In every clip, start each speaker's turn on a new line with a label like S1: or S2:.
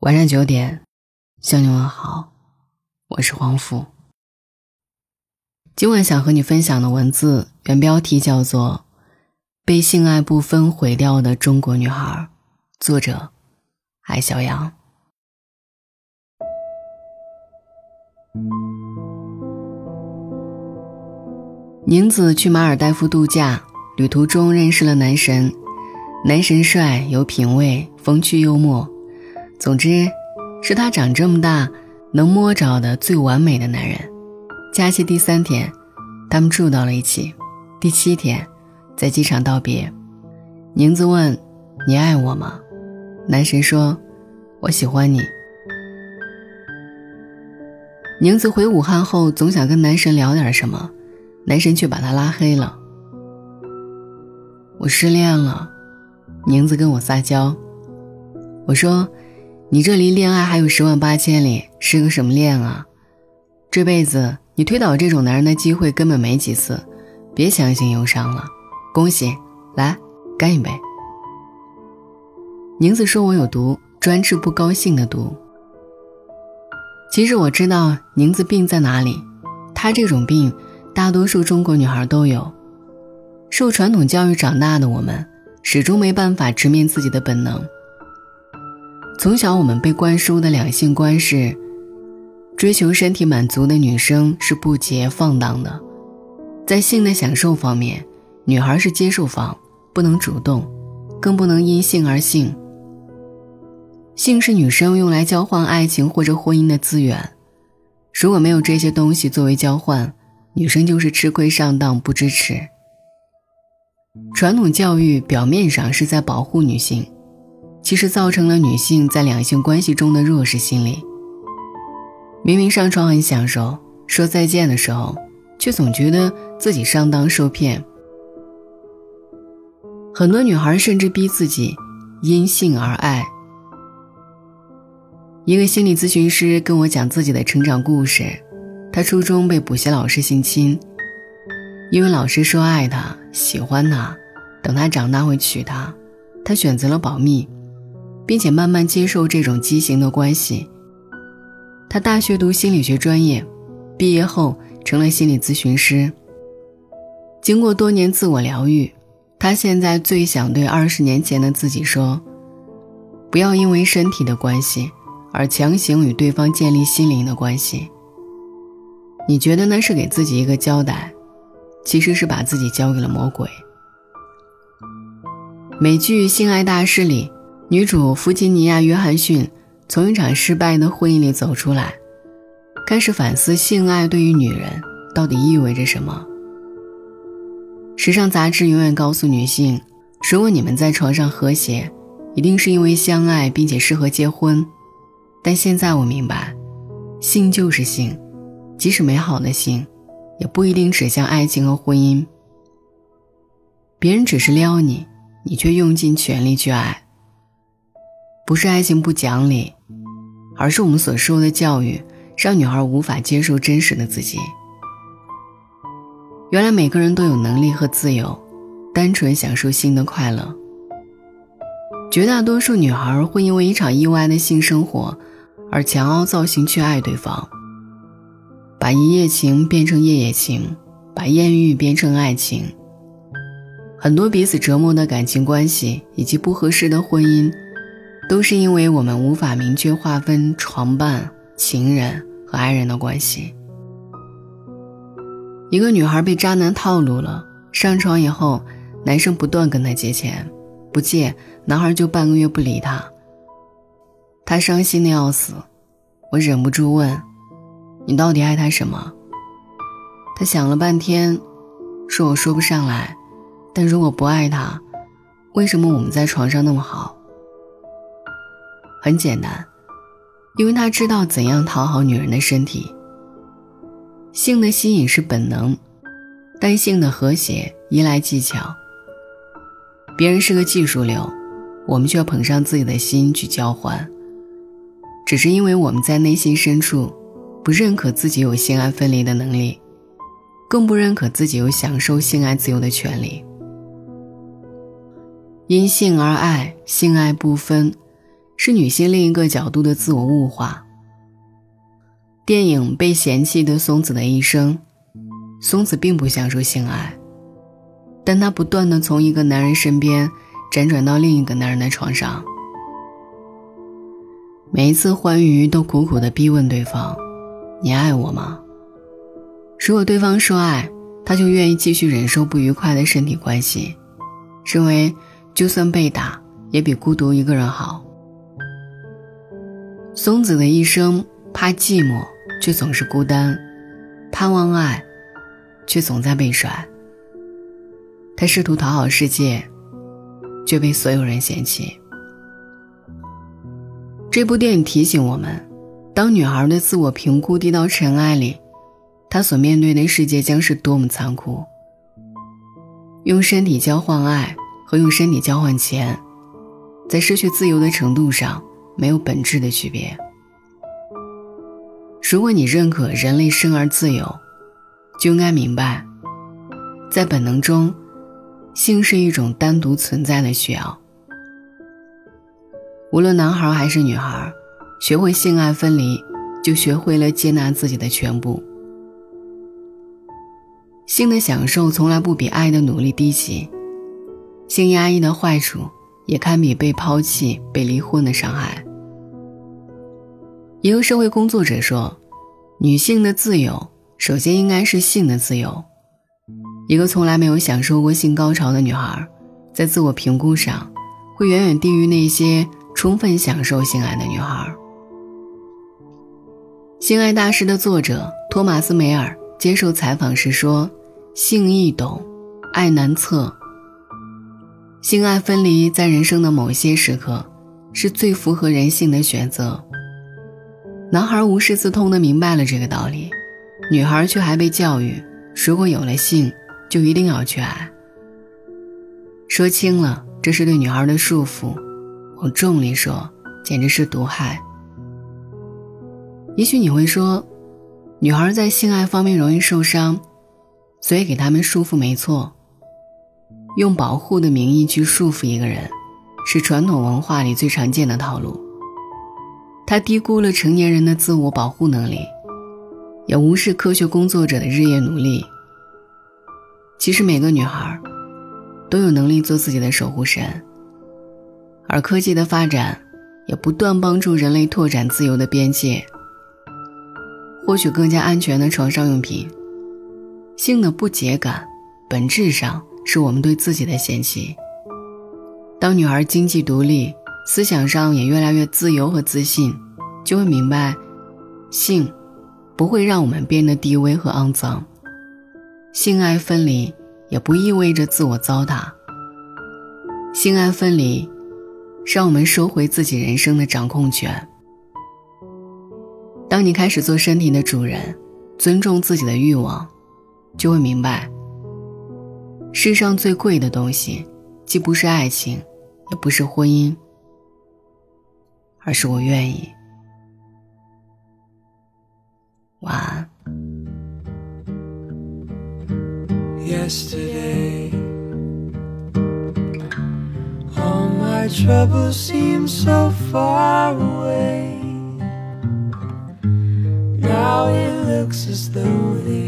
S1: 晚上九点，向你问好，我是黄甫。今晚想和你分享的文字原标题叫做《被性爱不分毁掉的中国女孩》，作者艾小阳。宁子去马尔代夫度假，旅途中认识了男神，男神帅，有品味，风趣幽默。总之，是他长这么大能摸着的最完美的男人。假期第三天，他们住到了一起。第七天，在机场道别，宁子问：“你爱我吗？”男神说：“我喜欢你。”宁子回武汉后，总想跟男神聊点什么，男神却把他拉黑了。我失恋了，宁子跟我撒娇。我说。你这离恋爱还有十万八千里，是个什么恋啊？这辈子你推倒这种男人的机会根本没几次，别相信忧伤了。恭喜，来干一杯。宁子说我有毒，专治不高兴的毒。其实我知道宁子病在哪里，她这种病，大多数中国女孩都有。受传统教育长大的我们，始终没办法直面自己的本能。从小我们被灌输的两性观是：追求身体满足的女生是不洁放荡的，在性的享受方面，女孩是接受方，不能主动，更不能因性而性。性是女生用来交换爱情或者婚姻的资源，如果没有这些东西作为交换，女生就是吃亏上当，不支持。传统教育表面上是在保护女性。其实造成了女性在两性关系中的弱势心理。明明上床很享受，说再见的时候，却总觉得自己上当受骗。很多女孩甚至逼自己因性而爱。一个心理咨询师跟我讲自己的成长故事，他初中被补习老师性侵，因为老师说爱他、喜欢他，等他长大会娶她，他选择了保密。并且慢慢接受这种畸形的关系。他大学读心理学专业，毕业后成了心理咨询师。经过多年自我疗愈，他现在最想对二十年前的自己说：不要因为身体的关系而强行与对方建立心灵的关系。你觉得那是给自己一个交代，其实是把自己交给了魔鬼。美剧《性爱大师》里。女主弗吉尼亚·约翰逊从一场失败的婚姻里走出来，开始反思性爱对于女人到底意味着什么。时尚杂志永远告诉女性：如果你们在床上和谐，一定是因为相爱并且适合结婚。但现在我明白，性就是性，即使美好的性，也不一定指向爱情和婚姻。别人只是撩你，你却用尽全力去爱。不是爱情不讲理，而是我们所受的教育让女孩无法接受真实的自己。原来每个人都有能力和自由，单纯享受性的快乐。绝大多数女孩会因为一场意外的性生活而强凹造型去爱对方，把一夜情变成夜夜情，把艳遇变成爱情。很多彼此折磨的感情关系以及不合适的婚姻。都是因为我们无法明确划分床伴、情人和爱人的关系。一个女孩被渣男套路了，上床以后，男生不断跟她借钱，不借，男孩就半个月不理她。她伤心的要死，我忍不住问：“你到底爱他什么？”她想了半天，说：“我说不上来，但如果不爱他，为什么我们在床上那么好？”很简单，因为他知道怎样讨好女人的身体。性的吸引是本能，但性的和谐依赖技巧。别人是个技术流，我们却捧上自己的心去交换。只是因为我们在内心深处，不认可自己有性爱分离的能力，更不认可自己有享受性爱自由的权利。因性而爱，性爱不分。是女性另一个角度的自我物化。电影《被嫌弃的松子的一生》，松子并不享受性爱，但她不断的从一个男人身边辗转到另一个男人的床上。每一次欢愉都苦苦的逼问对方：“你爱我吗？”如果对方说爱，他就愿意继续忍受不愉快的身体关系，认为就算被打也比孤独一个人好。松子的一生怕寂寞，却总是孤单；盼望爱，却总在被甩。他试图讨好世界，却被所有人嫌弃。这部电影提醒我们：当女孩的自我评估低到尘埃里，她所面对的世界将是多么残酷。用身体交换爱和用身体交换钱，在失去自由的程度上没有本质的区别。如果你认可人类生而自由，就应该明白，在本能中，性是一种单独存在的需要。无论男孩还是女孩，学会性爱分离，就学会了接纳自己的全部。性的享受从来不比爱的努力低级，性压抑的坏处也堪比被抛弃、被离婚的伤害。一个社会工作者说：“女性的自由，首先应该是性的自由。”一个从来没有享受过性高潮的女孩，在自我评估上，会远远低于那些。充分享受性爱的女孩，《性爱大师》的作者托马斯·梅尔接受采访时说：“性易懂，爱难测。性爱分离在人生的某些时刻是最符合人性的选择。”男孩无师自通的明白了这个道理，女孩却还被教育：如果有了性，就一定要去爱。说轻了，这是对女孩的束缚。往重里说，简直是毒害。也许你会说，女孩在性爱方面容易受伤，所以给他们束缚没错。用保护的名义去束缚一个人，是传统文化里最常见的套路。他低估了成年人的自我保护能力，也无视科学工作者的日夜努力。其实每个女孩，都有能力做自己的守护神。而科技的发展，也不断帮助人类拓展自由的边界，获取更加安全的床上用品。性的不洁感，本质上是我们对自己的嫌弃。当女孩经济独立，思想上也越来越自由和自信，就会明白，性不会让我们变得低微和肮脏。性爱分离也不意味着自我糟蹋。性爱分离。让我们收回自己人生的掌控权。当你开始做身体的主人，尊重自己的欲望，就会明白，世上最贵的东西，既不是爱情，也不是婚姻，而是我愿意。晚安。Yesterday, all My troubles seem so far away. Now it looks as though they.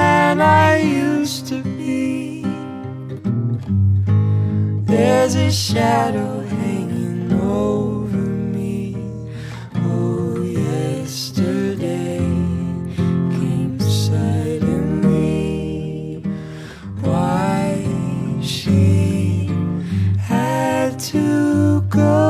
S1: man I used to be. There's a shadow
S2: hanging over me. Oh, yesterday came suddenly. Why she had to go.